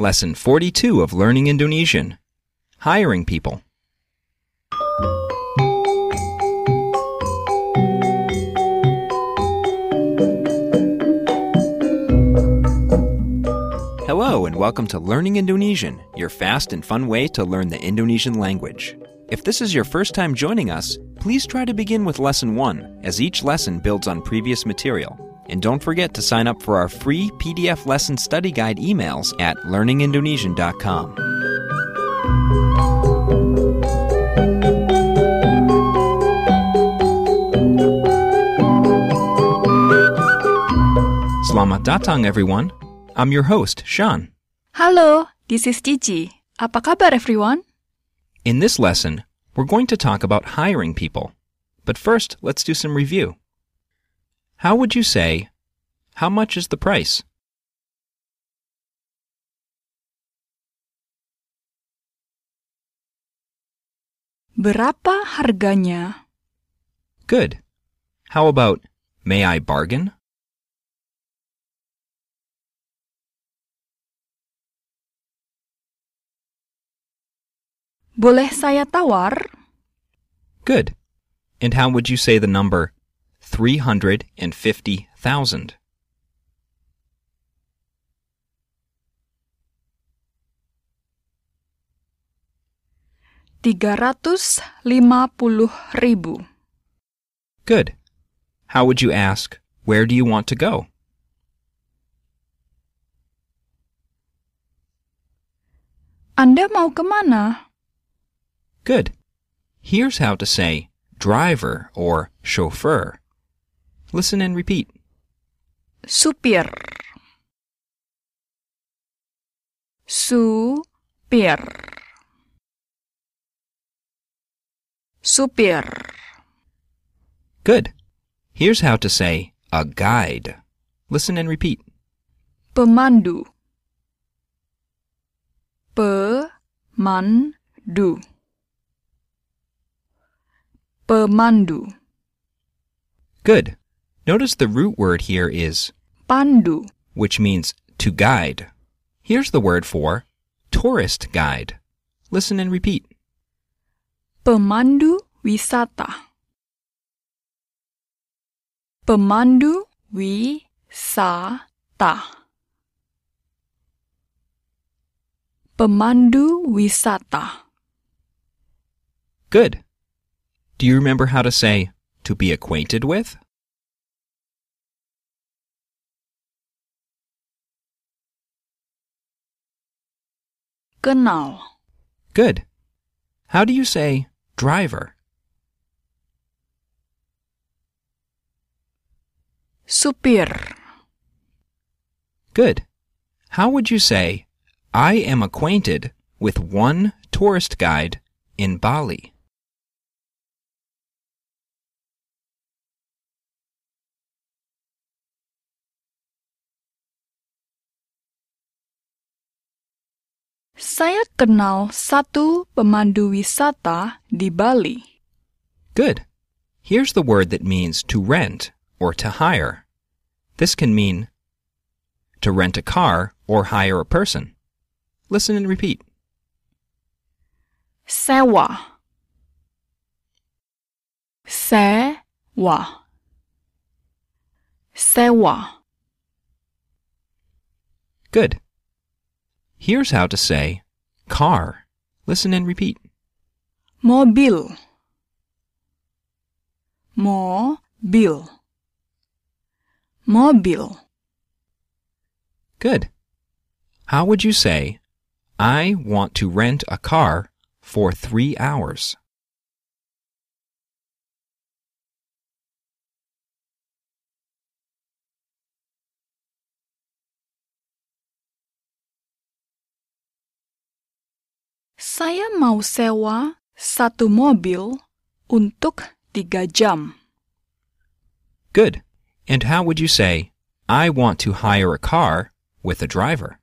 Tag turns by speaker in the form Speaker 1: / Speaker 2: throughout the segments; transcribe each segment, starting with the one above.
Speaker 1: Lesson 42 of Learning Indonesian Hiring People. Hello, and welcome to Learning Indonesian, your fast and fun way to learn the Indonesian language. If this is your first time joining us, please try to begin with Lesson 1, as each lesson builds on previous material. And don't forget to sign up for our free PDF lesson study guide emails at learningindonesian.com. Selamat datang, everyone. I'm your host, Sean.
Speaker 2: Halo, this is Cici. Apa kabar everyone?
Speaker 1: In this lesson, we're going to talk about hiring people. But first, let's do some review. How would you say, How much is the price?
Speaker 2: Berapa harganya?
Speaker 1: Good. How about, May I bargain?
Speaker 2: Boleh saya tawar?
Speaker 1: Good. And how would you say the number 350,000?
Speaker 2: Tiga ratus lima puluh ribu.
Speaker 1: Good. How would you ask, Where do you want to go?
Speaker 2: Anda mau kemana?
Speaker 1: Good. Here's how to say driver or chauffeur. Listen and repeat.
Speaker 2: Supir. Supir. Supir.
Speaker 1: Good. Here's how to say a guide. Listen and repeat.
Speaker 2: Pemandu. Pemandu. Pemandu.
Speaker 1: Good. Notice the root word here is
Speaker 2: Pandu.
Speaker 1: which means to guide. Here's the word for tourist guide. Listen and repeat.
Speaker 2: Pemandu wisata. Pemandu wisata. Pemandu wisata.
Speaker 1: Good. Do you remember how to say to be acquainted with?
Speaker 2: Kenal.
Speaker 1: Good. How do you say driver?
Speaker 2: Supir.
Speaker 1: Good. How would you say I am acquainted with one tourist guide in Bali?
Speaker 2: Saya kenal satu pemandu wisata di Bali.
Speaker 1: Good. Here's the word that means to rent or to hire. This can mean to rent a car or hire a person. Listen and repeat.
Speaker 2: Sewa. Sewa. Sewa.
Speaker 1: Good. Here's how to say car. Listen and repeat.
Speaker 2: Mobil. Mobil. Mobil.
Speaker 1: Good. How would you say, I want to rent a car for three hours?
Speaker 2: Saya mau sewa satu mobil untuk tiga jam.
Speaker 1: Good. And how would you say, I want to hire a car with a driver?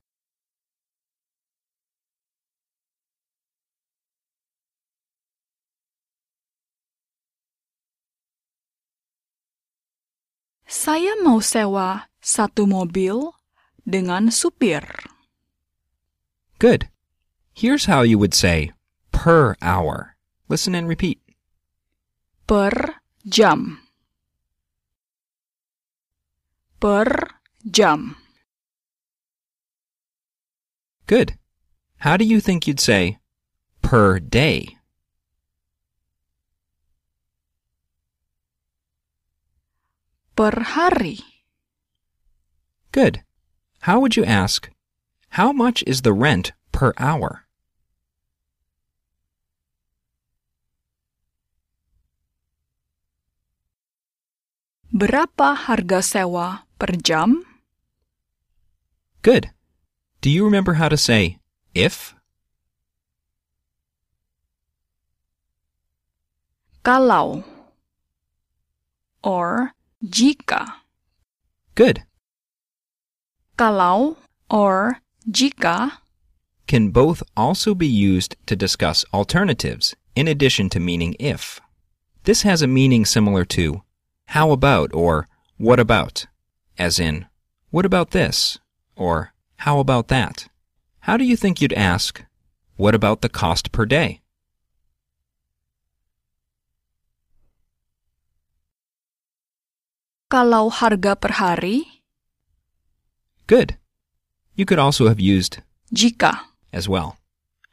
Speaker 2: Saya mau sewa satu mobil dengan supir.
Speaker 1: Good. Here's how you would say per hour. Listen and repeat.
Speaker 2: Per jam. Per jam.
Speaker 1: Good. How do you think you'd say per day?
Speaker 2: Per hari.
Speaker 1: Good. How would you ask, how much is the rent per hour?
Speaker 2: Berapa harga sewa per jam?
Speaker 1: Good. Do you remember how to say if?
Speaker 2: Kalau. Or jika.
Speaker 1: Good.
Speaker 2: Kalau or jika
Speaker 1: Can both also be used to discuss alternatives in addition to meaning if. This has a meaning similar to how about or what about, as in, what about this? or how about that? How do you think you'd ask, what about the cost per day?
Speaker 2: Kalau harga per hari,
Speaker 1: Good. You could also have used
Speaker 2: jika.
Speaker 1: as well.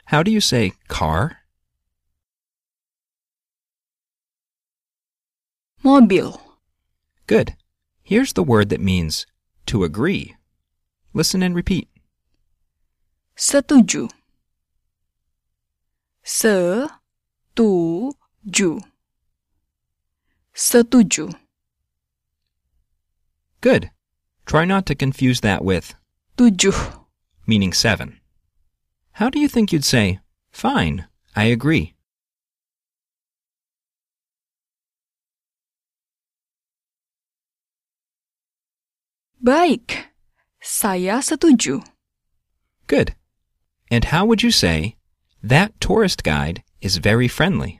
Speaker 1: How do you say car?
Speaker 2: Mobil.
Speaker 1: Good. Here's the word that means to agree. Listen and repeat.
Speaker 2: Setuju. Se-tu-ju. Setuju.
Speaker 1: Good. Try not to confuse that with
Speaker 2: Tujuh.
Speaker 1: meaning seven. How do you think you'd say, fine, I agree?
Speaker 2: Baik. Saya setuju.
Speaker 1: Good. And how would you say, that tourist guide is very friendly?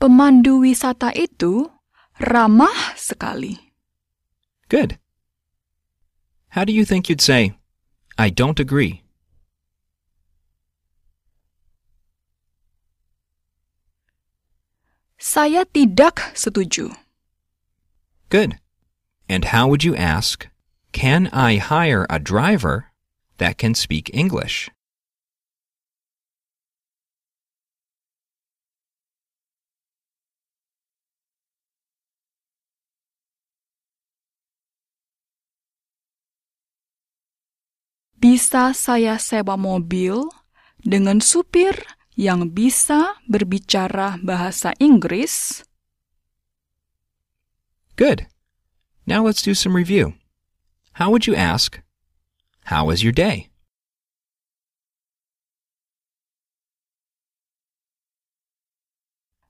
Speaker 2: Pemandu wisata itu ramah sekali.
Speaker 1: Good. How do you think you'd say, I don't agree?
Speaker 2: Saya tidak setuju.
Speaker 1: Good. And how would you ask, can I hire a driver that can speak English?
Speaker 2: Bisa saya sewa mobil dengan supir yang bisa berbicara bahasa Inggris?
Speaker 1: Good. Now let's do some review. How would you ask, How was your day?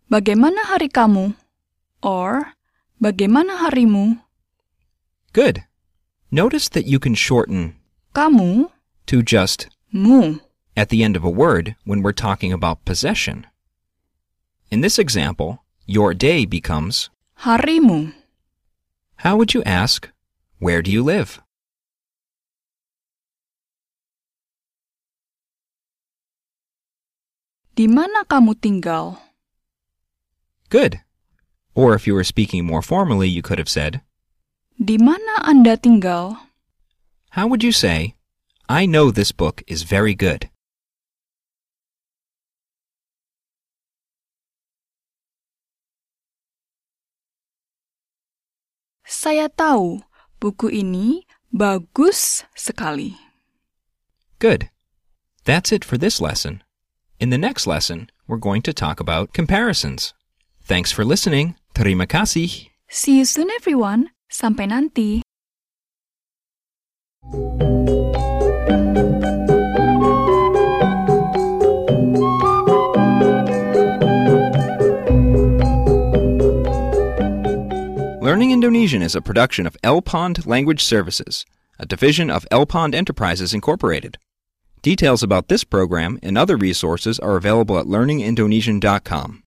Speaker 2: Bagaimana hari kamu? Or, bagaimana harimu?
Speaker 1: Good. Notice that you can shorten
Speaker 2: Kamu,
Speaker 1: to just
Speaker 2: mu.
Speaker 1: At the end of a word when we're talking about possession. In this example, your day becomes,
Speaker 2: Harimu.
Speaker 1: How would you ask, Where do you live?
Speaker 2: Di mana kamu tinggal?
Speaker 1: Good. Or if you were speaking more formally, you could have said,
Speaker 2: Di mana Anda tinggal?
Speaker 1: How would you say, I know this book is very good?
Speaker 2: Saya tahu buku ini bagus sekali.
Speaker 1: Good. That's it for this lesson. In the next lesson, we're going to talk about comparisons. Thanks for listening. Terima kasih.
Speaker 2: See you soon everyone. Sampai nanti.
Speaker 1: Indonesian is a production of El Pond Language Services, a division of El Pond Enterprises Incorporated. Details about this program and other resources are available at learningindonesian.com.